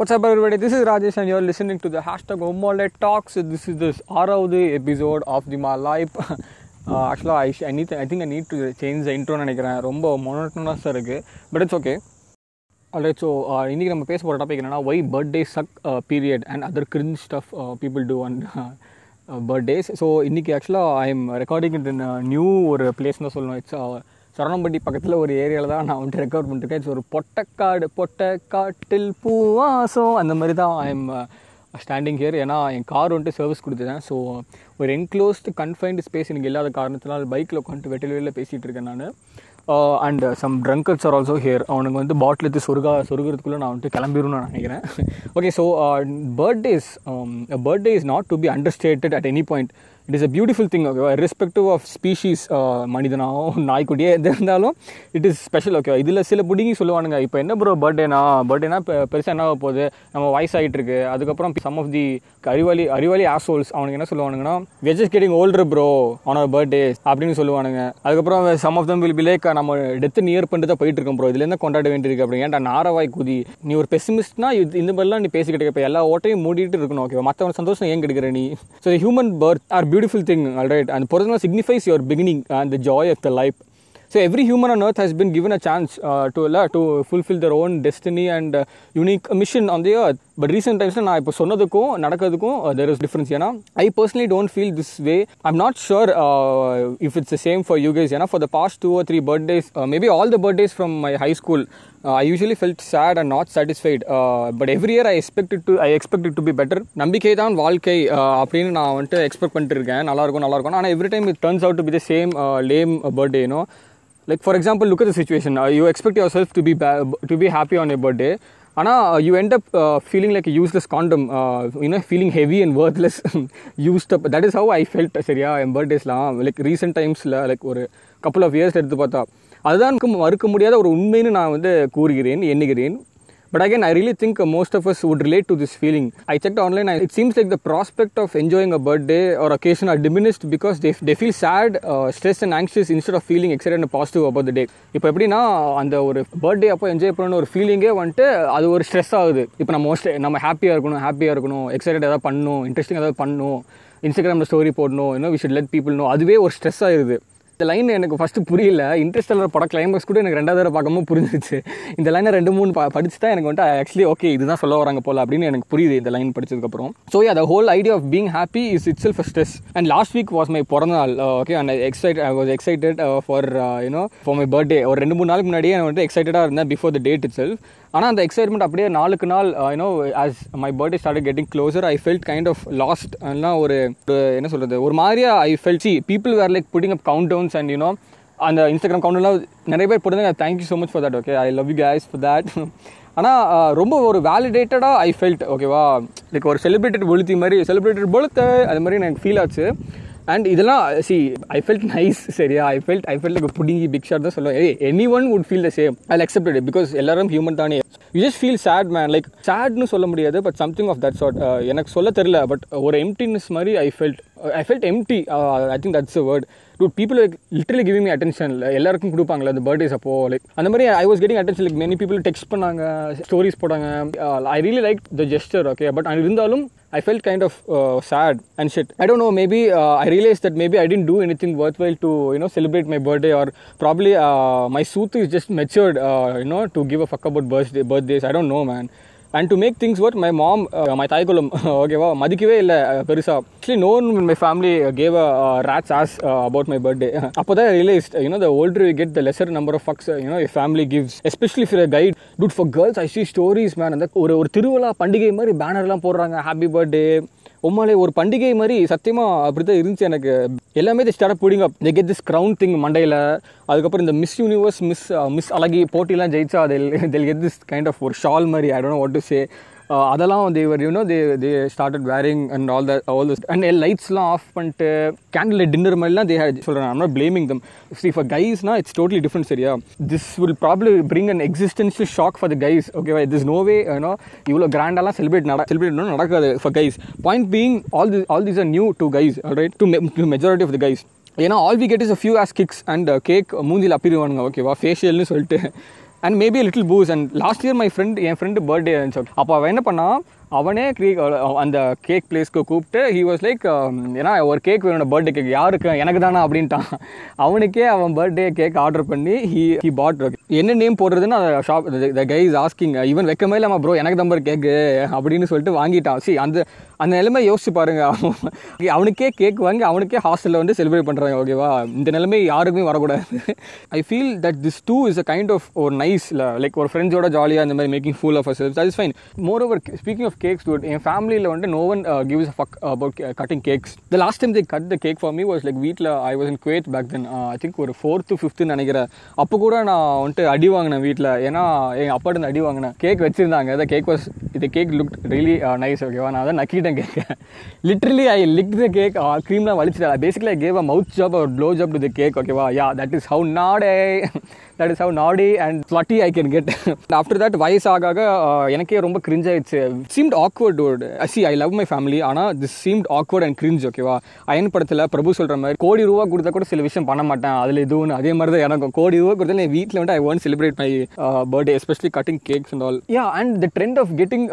What's up everybody this is Rajesh and you're listening to the hashtag Omolet talks this is this ஆறாவது episode of the my life ஆக்சுவலாக I I need I think I need to change the இன்ட்ரோன்னு நினைக்கிறேன். ரொம்ப மொனோட்டனஸாக இருக்குது but it's okay alright so இன்றைக்கி நம்ம பேச போகிற டாபிக் என்னென்னா why birthday suck period and other cringe stuff people do and birthdays so இன்றைக்கி ஆக்சுவலாக I am recording in new ஒரு பிளேஸ் தான் சொல்லணும். இட்ஸ் சரணம்பட்டி பக்கத்தில் ஒரு ஏரியாவில் தான் நான் வந்துட்டு ரெக்கார்ட் பண்ணிருக்கேன் இட்ஸ் ஒரு பொட்டக்காடு பொட்டக்காட்டில் பூவாசம். அந்த மாதிரி தான் ஐ எம் ஸ்டாண்டிங் ஹியர் ஏன்னா என் கார் வந்துட்டு சர்வீஸ் கொடுத்துட்டேன். ஸோ ஒரு என்க்ளோஸ்டு கன்ஃபைன்டு ஸ்பேஸ் எனக்கு இல்லாத காரணத்தினால் பைக்கில் உட்காந்துட்டு வெட்டில் வெளியில் பேசிகிட்டு இருக்கேன் நான். And some drunkers are also here அவனுக்கு வந்து பாட்டில் எடுத்து சொருகா சொருகிறதுக்குள்ளே நான் வந்துட்டு கிளம்பிடும்னு நான் நினைக்கிறேன். Okay so birthdays birthday is not to be understated at any point it is a beautiful thing ஓகேவா ரெஸ்பெக்டிவ் ஆஃப் ஸ்பீஷீஸ் மனிதனாகவும் நாய்க்குட்டியே எது இருந்தாலும் இட் இஸ் ஸ்பெஷல் ஓகேவா இதில் சில பிடிங்கி சொல்லுவானுங்க இப்போ என்ன ப்ரோ பர்த்டேனா பர்த்டேனா இப்போ பெருசாக என்ன ஆக போகுது? நம்ம வயசாகிட்டு இருக்கு அதுக்கப்புறம் சம் ஆஃப் தி அறிவாளி அறிவாளி ஆசோல்ஸ் அவனுக்கு என்ன சொல்லுவானுங்கன்னா we just getting older bro on our birthday அப்படின்னு சொல்லுவானுங்க. அதுக்கப்புறம் some of them will be நம்ம டெத்து நியர் பண்ணிட்டு தான் போயிட்டு இருக்கோம் ப்ரோ இதுலேருந்து கொண்டாட வேண்டியிருக்கு. அப்படின்னு. ஏன்டா நாரவாய் குதி. நீ ஒரு பெசிமிஸ்ட்னா இந்த மாதிரிலாம் நீ பேசிக்கிட்டு இப்போ எல்லா ஓட்டையும் மூடிட்டு இருக்கணும் ஓகேவா மற்றவன் சந்தோஷம் ஏன் கெடுக்கிற நீ? So human birth are beautiful thing alright and பிறந்த signifies your beginning and the joy of the life So every human on earth has been given a chance uh, to uh, to fulfill their own destiny and uh, unique mission on the earth. But recent டைம்ஸில் நான் இப்போ சொன்னதுக்கும் நடக்கிறதுக்கும் there is difference ஏன்னா I personally don't feel this way I'm not sure if it's same for you guys ஏன்னா for the past two or three birthdays maybe all the birthdays from my high school I usually felt sad and not satisfied but every year I expected to I expected to be better நம்பிக்கை தான் வாழ்க்கை அப்படின்னு நான் வந்துட்டு expect பண்ணிட்டு இருக்கேன் நல்லாயிருக்கும் நல்லாயிருக்கும் ஆனால் every time it turns out to be the same lame பர்த்டேனோ like for example look at at the you uh, you self yourself to to be happy be எ on ஆனால் you end up feeling like useless condom you know feeling heavy and worthless used up that is how I felt சரியா? என் பர்த்டேஸ்லாம் like recent டைம்ஸில் like ஒரு couple of years எடுத்து பார்த்தா. அதுதான் மறுக்க முடியாத ஒரு உண்மைன்னு நான் வந்து கூறுகிறேன் எண்ணுகிறேன் But again, I really think uh, most of us would relate to this feeling. I checked online, I, it seems like the prospect of enjoying a birthday or occasion are diminished because they, they feel sad, uh, stressed and anxious instead of feeling excited and positive about the day. இப்போ எப்படின்னா அந்த ஒரு birthday அப்போ enjoy பண்ணணும் ஒரு ஃபீலிங்கே வந்துட்டு அது ஒரு ஸ்ட்ரெஸ் ஆகுது இப்போ நம்ம மோஸ்ட் நம்ம ஹாப்பியாக இருக்கணும் ஹாப்பியாக இருக்கணும் எக்ஸைட்டட் ஏதாவது பண்ணணும் இன்ட்ரெஸ்டிங் ஏதாவது பண்ணணும் இன்ஸ்டாகிராமில் ஸ்டோரி போடணும் இன்னும் we should let people know அதுவே ஒரு ஸ்ட்ரெஸ் ஆயிருது இந்த லைன் எனக்கு ஃபஸ்ட்டு புரியல. இன்ட்ரெஸ்டல் படம் கிளைமேக்ஸ் கூட எனக்கு ரெண்டாவது தடவை பார்க்கும்போது புரிஞ்சிச்சு இந்த லைனை ரெண்டு மூணு பா படிச்சு தான் எனக்கு வந்துட்டு ஆக்சுவலி ஓகே இதுதான் சொல்ல வராங்க போல அப்படின்னு எனக்கு புரியுது இந்த line படிச்சதுக்கப்புறம். So the whole idea of being happy is itself stress and last week was my பிறந்த நாள். Okay and excite I was excited for you know for my birthday ஒரு ரெண்டு மூணு நாளுக்கு முன்னாடியே நான் வந்துட்டு எக்ஸைட்டடாக இருந்தேன் before the date itself ஆனால் அந்த எக்ஸைட்மெண்ட் அப்படியே நாளுக்கு நாள் you know as my birthday start getting closer I felt kind of lost எல்லாம் ஒரு என்ன சொல்கிறது ஒரு மாதிரியா I felt see people were like putting up countdowns and you know அந்த இன்ஸ்டாகிராம் கவுண்டெல்லாம் நிறைய பேர் போட்டுருந்தாங்க. Thank you so much for that okay I love you guys for that ஆனால் ரொம்ப ஒரு வேலிடேட்டடாக ஐ ஃபெல்ட் ஓகேவா லைக் ஒரு செலிப்ரேட்டட் பொழுத்தி மாதிரி செலிப்ரேட்டட் பொழுத்த அது மாதிரி எனக்கு ஃபீல் ஆச்சு. அண்ட் இதெல்லாம் சி ஐ ஃபெல்ட் நைஸ் சரியா? I felt I felt like புடிங்கி big shot தான் சொல்லுவேன். A anyone would feel the same I accepted because எல்லாரும் ஹியூமன் தானே. You just feel sad man like சேட்னு சொல்ல முடியாது but something of that sort எனக்கு சொல்ல தெரில பட் ஒரு எம்டினஸ் மாதிரி I felt I felt empty I think that's a word do people like literally giving attention இல்லை எல்லாருக்கும் கொடுப்பாங்களே அந்த பர்த்டேஸ் அப்போ லைக் அந்த மாதிரி I was getting attention like many people text பண்ணாங்க ஸ்டோரிஸ் போட்டாங்க I really like the gesture okay but இருந்தாலும் I felt kind of sad and shit I don't know maybe I realise that maybe I tend to anything worthwhile to you know celebrate my birthday or probably my sooth is just matured you know to give a fuck about birthday birthdays I don't know man and to make things work my mom my தாய்குலம் ஓகேவா மதிக்கவே இல்லை பெருசாக actually none my family gave a rat's ass about my birthday அப்போ தான் realise you know the older you get the lesser number of fucks you know family gives especially for guys good for girls I see stories man அந்த ஒரு ஒரு திருவிழா பண்டிகை மாதிரி பேனர்லாம் போடுறாங்க happy birthday உம்மாலே ஒரு பண்டிகை மாதிரி சத்தியமாக அப்படி தான் இருந்துச்சு எனக்கு. எல்லாமே தி ஸ்டார்ட் பிடிங்க. Up the get this crown thing மண்டையில். அதுக்கப்புறம் இந்த மிஸ் யூனிவர்ஸ் மிஸ் மிஸ் அழகி போட்டிலாம் ஜெயிச்சா அதில் they'll get this kind of ஒரு ஷால் மாதிரி I don't what to say அதெல்லாம் they were you know they they started wearing and all the all this and லைட்ஸ்லாம் off பண்ணிட்டு கேண்டில் டின்னர் மாதிரிலாம் they சொல்கிறேன் I'm not blaming them see for கைஸ்னா it's totally different சரியா? This will probably bring an existential shock for the guys ஓகேவா this no way you know இவ்வளோ கிராண்டாலாம் celebrate நட celebrate நடக்காது for guys point being all the all these are new to guys right to majority of the guys ஏன்னா all we get is a few ass kicks and cake மூஞ்சில் அப்பிடுவானுங்க ஓகேவா ஃபேஷியல்னு சொல்லிட்டு. And maybe little booze and last year my friend N friend birthday இருந்துச்சு அப்போ அவன் என்ன பண்ணால் அவனே க்ரீக் அந்த கேக் பிளேஸ்க்கு கூப்பிட்டு ஹி வாஸ் லைக் ஏன்னா ஒரு கேக் வேணும் பர்த்டே கேக் யாருக்கு? எனக்கு தானே? அப்படின்ட்டான். அவனுக்கே அவன் பர்த்டே கேக் ஆர்டர் பண்ணி ஹி ஹி பாட் என்ன நேம் போடுறதுன்னு அந்த shop the guy is asking even வைக்கமே இல்லாமல் ப்ரோ எனக்கு தம்பர் கேக்கு அப்படின்னு சொல்லிட்டு வாங்கிட்டான். சி அந்த அந்த நிலைமை யோசிச்சு பாருங்க. அவன் அவனுக்கே கேக் வாங்கி அவனுக்கே ஹாஸ்டலில் வந்து செலிப்ரேட் பண்ணுறாங்க ஓகேவா இந்த நிலைமை யாருக்குமே வரக்கூடாது. I feel that this too is a kind of ஒரு நைஸ் லைக் ஒரு ஃப்ரெண்ட்ஸோட ஜாலியாக இந்த மாதிரி making full of self that is fine more over speaking of cakes dude என் ஃபேமிலியில் வந்து no one gives fuck about cutting cakes the last time the cut the cake for me was like வீட்டில் I was in Kuwait back then I think ஒரு fourth ஃபிஃப்த்துன்னு நினைக்கிறேன். அப்போ கூட நான் வந்துட்டு அடி வாங்கினேன் வீட்டில் ஏன்னா எங்கள் அப்பா இருந்து அடி வாங்கினேன். கேக் வச்சுருந்தாங்க. இந்த கேக் வாஸ் இது கேக் லுக் ரியலி நைஸ் ஓகேவா நான் அதை நக்கிட்டேன் cake literally I lick the cake க்ரீம்லாம் வலிச்சிட்டேன் basically I gave a mouth job ஒரு blow job to the cake ஓகேவா yeah that is how naughty. That is how naughty and slutty I can get after that வயசு ஆக ஆக, எனக்கே ரொம்ப cringe ஆயிடுச்சு. Seemed awkward dude see I love my family ஆனால் this seemed awkward and cringe ஓகேவா அயன் படத்தில் பிரபு சொல்கிற மாதிரி கோடி ரூபா கொடுத்தா கூட சில விஷயம் பண்ண மாட்டேன். அதில் இதுவும் அதே மாதிரி தான் எனக்கும். கோடி ரூபா கொடுத்தா என் வீட்டில் வந்து I won't celebrate my birthday especially cutting cakes and all yeah and the trend of getting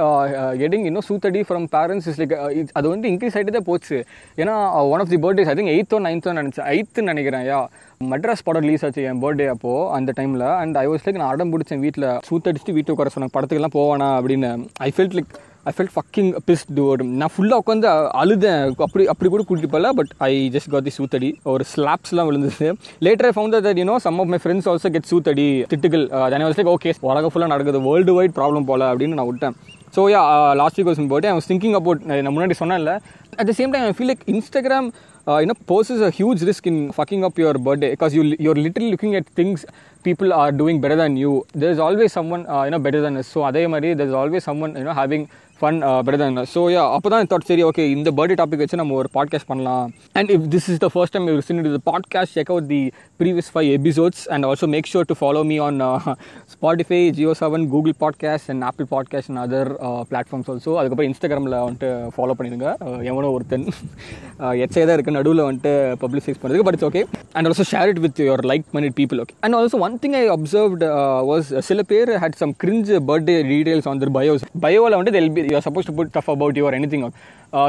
getting இன்னும் சூத்தடி ஃப்ரம் பேரண்ட்ஸ் இஸ் லைக் அது வந்து இன்க்ரீஸ் ஆகிட்டு தான் போச்சு. ஏன்னா one of the birthdays I think எயித்தோ நைன்த்தோ நினச்சேன். எயித்துன்னு நினைக்கிறேன் யா மெட்ராஸ் படம் ரிலீஸ் ஆச்சு என் பர்த்டே அப்போ அந்த டைமில் அண்ட் ஐ வாஸ் லைக் நான் அடம் பிடிச்சேன் வீட்டில் சூத்தடிச்சுட்டு வீட்டுக்கு உட்கார சொன்னாங்க படத்துக்கெல்லாம் போவானா அப்படின்னு. I felt like I felt fucking piss dude நான் ஃபுல்லாக உட்காந்து அழுதேன். அப்படி அப்படி கூட கூட்டிட்டு போகல but I just got the சூத்தடி. ஒரு ஸ்லாப்ஸ்லாம் விழுந்துச்சு later I found that you know some of my friends also get சூத்தடி. திட்டுகள். தென் வாஸ் லைக் ஓகே உலகம் ஃபுல்லாக நடக்குது. வேர்ல்டு வைட் ப்ராப்ளம் போல அப்படின்னு நான் விட்டேன். So yeah last week was போட்டு ஐ வாஸ் திங்கிங் அபவுட் நான் முன்னாடி சொன்னேன்ல. At the same time I feel like Instagram uh, you know poses a huge risk in fucking up your you because you looking literally things people are doing better doing you than you. There's always someone uh, you know better than அதே மாதிரி there's always someone you know having fun better தான் so yeah அப்போ தான் thought சரி okay இந்த birthday topic வச்சு நம்ம ஒரு பாட்காஸ்ட் பண்ணலாம் and if this is the first time you listen to the podcast check out the previous five episodes and also make sure to follow me on Spotify Jio Saavn Google podcast and Apple podcast and other platforms also அதுக்கப்புறம் இன்ஸ்டாகிராமில் வந்துட்டு follow பண்ணிடுங்க எவனோ ஒருத்தன் எச்சை தான் இருக்குன்னு நடுவில் வந்துட்டு பப்ளிசைஸ் பண்ணுறதுக்கு but it's okay and also share it with your like minded people okay and also one thing I observed was சில பேர் had some cringe birthday details on their bios பயோவில் வந்து they'll be you suppose to put stuff about your any thing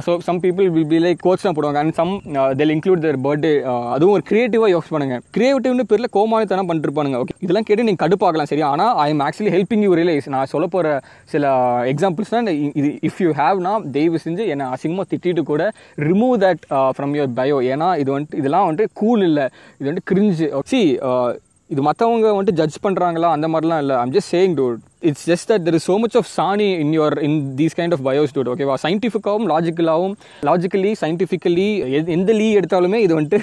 so some people will be like coach தான் போடுவாங்க. And some they'll include their birthday அதுவும் ஒரு கிரியேட்டிவாக use பண்ணுங்க கிரியேட்டிவ்னு பேரில் கோமாளித்தனம் பண்ணிட்டு இருப்பானுங்க okay இதெல்லாம் கேட்டு நீங்கள் கடுப்பாகலாம் சரி ஆனால் I am actually helping you realise நான் சொல்ல போகிற சில எக்ஸாம்பிள்ஸ் தான் இது இஃப் யூ ஹேவ்னா தயவு செஞ்சு என்னை அசிங்கமாக திட்டிட்டு கூட remove that from your bio ஏன்னா இது வந்துட்டு இதெல்லாம் வந்துட்டு கூல் இல்லை. இது வந்துட்டு கிரிஞ்சு சி uh, இது மற்றவங்க வந்துட்டு ஜட்ஜ் பண்ணுறாங்களா அந்த மாதிரிலாம் இல்லை. I'm just saying dude it's just that there is so much of சாணி in your in these kind of bios dude ஓகேவா சயின்டிஃபிக்காகவும் லாஜிக்கலாகவும் லாஜிக்கலி சயின்டிஃபிக்கலி எந்த லீ எடுத்தாலுமே இது வந்துட்டு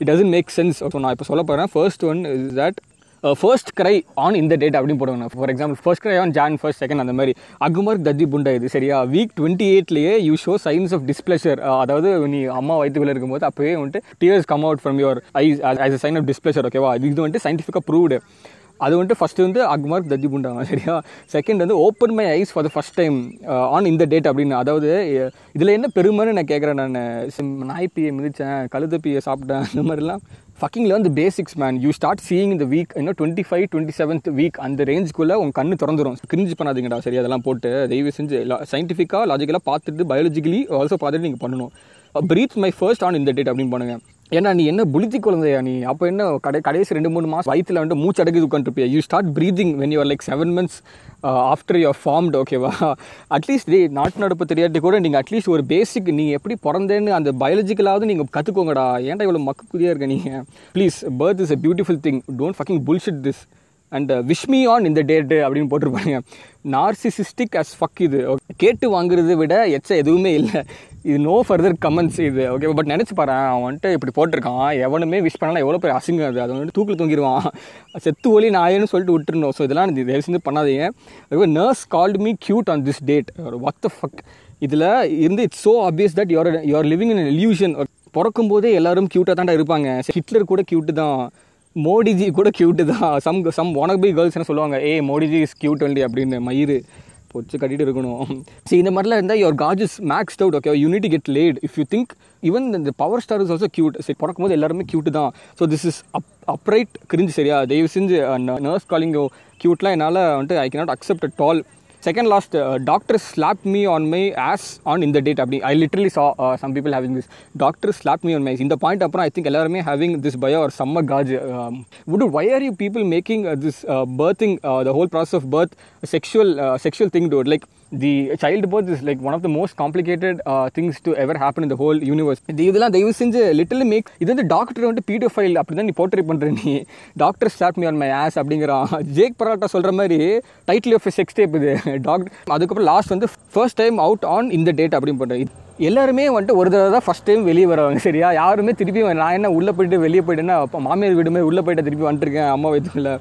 it doesn't make sense so நான் இப்போ சொல்ல போகிறேன் first one is that first cry on இந்த டேட் அப்படின்னு போடுவாங்க. For example first cry on Jan first second அந்த மாதிரி. அகுமர் தத்தி புண்டா இது சரியா? Week twenty எயிட்லேயே you show signs of displeasure அதாவது நீ அம்மா வயிற்றுக்குள்ள இருக்கும்போது அப்போயே வந்துட்டு tears come out from your eyes as a sign of displeasure ஓகேவா இது வந்துட்டு சயின்டிஃபிக்காக ப்ரூவ்டு அது வந்துட்டு ஃபஸ்ட்டு வந்து அக்மார்க் தஜி பூண்டாங்க சரியா? செகண்ட் வந்து open my eyes for the first time on இந்த டேட் அப்படின்னு. அதாவது இதில் என்ன பெருமைன்னு நான் கேட்குறேன் நான். நாய்ப்பியை மிதித்தேன் கழுதப்பியை சாப்பிட்டேன் அந்த மாதிரிலாம். ஃபக்கிங்கில் வந்து basics man you start seeing இந்த வீக் இன்னும் twenty five twenty seventh week அந்த ரேஞ்சுக்குள்ளே உங்கள் கண்ணு திறந்துரும். கிரிஞ்சு பண்ணாதீங்கடா சரி அதெல்லாம் போட்டு தயவு செஞ்சு சயின்டிஃபிக்காக லாஜிக்கலாக பார்த்துட்டு பயாலஜிக்கலி ஆல்சோ பார்த்துட்டு நீங்கள் பண்ணணும். பிரீத் மை ஃபர்ஸ்ட் ஆன் இந்த டேட் அப்படின்னு பண்ணுங்க ஏன்னா நீ என்ன புளித்தி குழந்தையா நீ? அப்போ என்ன கடை கடைசி ரெண்டு மூணு மாதம் வயிற்றுல வந்து மூச்சு அடக்கி உட்காந்துருப்பியா you start breathing when you're like seven months after you're formed ஓகேவா அட்லீஸ்ட் டே நாட்டு நடப்பு தெரியாட்டி கூட நீங்கள் அட்லீஸ்ட் ஒரு பேசிக் நீங்கள் எப்படி பிறந்தேன்னு அந்த பயாலஜிக்கலாவது நீங்கள் கற்றுக்கோங்கடா ஏன்டா இவ்வளோ மக்கு குதியாக இருக்க நீங்கள் please birth is a beautiful thing don't fucking bullshit this and wish me on இந்த டேட்டு அப்படின்னு போட்டிருப்பாங்க நார்சிசிஸ்டிக் அஸ் ஃபக் இது. கேட்டு வாங்குறதை விட எச்ச எதுவுமே இல்லை. இது நோ ஃபர்தர் கமெண்ட்ஸ் இது. ஓகே பட் நினச்சி பாரு அவன் வந்துட்டு இப்படி போட்டிருக்கான். எவனுமே விஷ் பண்ணலாம் எவ்வளோ பெரிய அசிங்கம் அது. அதை வந்துட்டு தூக்கில் தூங்கிடுவான் செத்து ஒலி நாயன்னு சொல்லிட்டு விட்டுருந்தோம். ஸோ இதெல்லாம் இது தயவு செஞ்சு பண்ணாதீங்க. Nurse called me cute on this date what the fuck இதில் இருந்து it's so obvious that your your living in illusion பிறக்கும் போதே எல்லாரும் க்யூட்டாக தான்டா இருப்பாங்க. ஹிட்லர் கூட க்யூட்டு தான். மோடிஜி கூட க்யூட்டு தான். சம் சம் ஒனக் பை கேர்ள்ஸ் சொல்லுவாங்க ஏ மோடிஜி இஸ் க்யூட் வண்டி அப்படின்னு மயிறு. பொச்சு கட்டிட்டு இருக்கணும். சரி இந்த மாதிரிலாம் இருந்தால் your gauge is maxed out okay you need get laid if you think even இந்த power star is also cute சரி பிறக்கும்போது எல்லாருமே கியூட் தான். So this is up upright cringe சரியா? தயவு செஞ்சு நர்ஸ் காலிங்கோ கியூட்லாம் என்னால் வந்துட்டு I cannot accept doll second last doctor slap me on my ass on இந்த டேட் அப்படி I literally saw some people having this doctor slap me on my இந்த பாயிண்ட் அப்புறம் ஐ திங்க் எல்லாருமே ஹேவிங் திஸ் பயோ ஒரு செம்ம gauge would why are you people making this birthing the whole process of birth sexual sexual thing a like the child birth is like one of the most complicated things to ever happen இந்த whole universe இது இதெல்லாம் தயவு செஞ்சு லிட்டலி make இது வந்து doctor வந்து paedophile அப்படி தான் நீ போர்ட்ரே பண்ணுற நீ. Doctor start me on my ass அப்படிங்கிறான். ஜேக் பராட்டா சொல்கிற மாதிரி டைட்டில் ஆஃப் செக்ஸ் டேப் இது. டாக்டர் அதுக்கப்புறம் லாஸ்ட் வந்து ஃபர்ஸ்ட் டைம் அவுட் ஆன் இந்த டேட் அப்படின்னு பண்ணுறேன் எல்லாருமே வந்துட்டு ஒரு தடவை தான் ஃபஸ்ட் டைம் வெளியே வருவாங்க சரியா? யாருமே திருப்பி நான் என்ன உள்ளே போயிட்டு வெளியே போயிட்டேன்னா அப்போ மாமியார் வீடுமே உள்ளே போயிட்டு திருப்பி வந்துருக்கேன் அம்மா இல்லை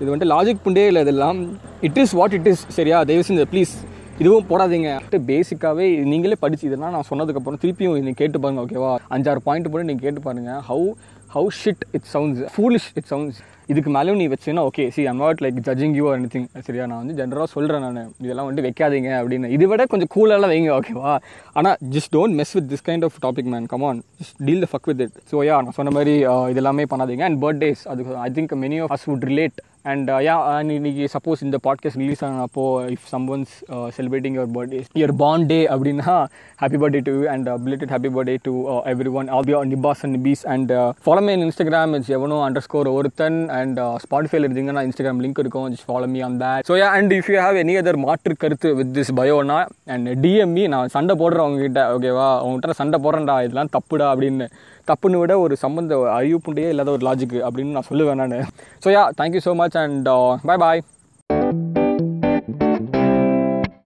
இது வந்துட்டு லாஜிக் புண்டே இல்லை இதெல்லாம். It is what it is சரியா? தயவு செஞ்சு ப்ளீஸ் இதுவும் போடாதீங்க. பேசிக்காகவே நீங்களே படிச்சு இதெல்லாம் நான் சொன்னதுக்கப்புறம் திருப்பியும் நீங்கள் கேட்டு பாருங்க ஓகேவா அஞ்சாறு பாயிண்ட் போட்டு நீங்கள் கேட்டு பாருங்க. How how shit it sounds foolish it sounds இதுக்கு மேலே நீ வச்சுன்னா okay see I'm not like judging you any thing சரியா? நான் வந்து ஜென்ரலாக சொல்கிறேன் நான். இதெல்லாம் வந்து வைக்காதீங்க அப்படின்னு. இதை விட கொஞ்சம் கூலெல்லாம் வைங்க ஓகேவா ஆனால் just don't mess with this kind of topic man come on just deal the fuck with it so yeah நான் சொன்ன மாதிரி uh, இதெல்லாமே பண்ணாதீங்க. அண்ட் பர்த்டேஸ் அது I think many of us would relate and yeah இன்னைக்கு suppose இந்த podcast release ஆனப்போ if some ones celebrating your birthday your bond day அப்படின்னா happy birthday to and belated happy birthday to every one all your nibbas and nibbies and follow me Instagram it's எவனோ underscore ஒருத்தன் and ஸ்பாட்டிஃபைல இருந்தீங்கன்னா Instagram link இருக்கும். Just follow me on that so yeah and if you have any other மாற்று கருத்து with this பயோனா and DM me நான் சண்டை போடுறேன் உங்ககிட்ட ஓகேவா அவங்ககிட்ட சண்டை போடுறேன்டா இதெல்லாம் தப்புடா அப்படின்னு. தப்புன்னு விட ஒரு சம்பந்த அறிவு புண்டையே இல்லாத ஒரு லாஜிக் அப்படின்னு நான் சொல்லுவேன் நான். So yeah thank you so much and bye bye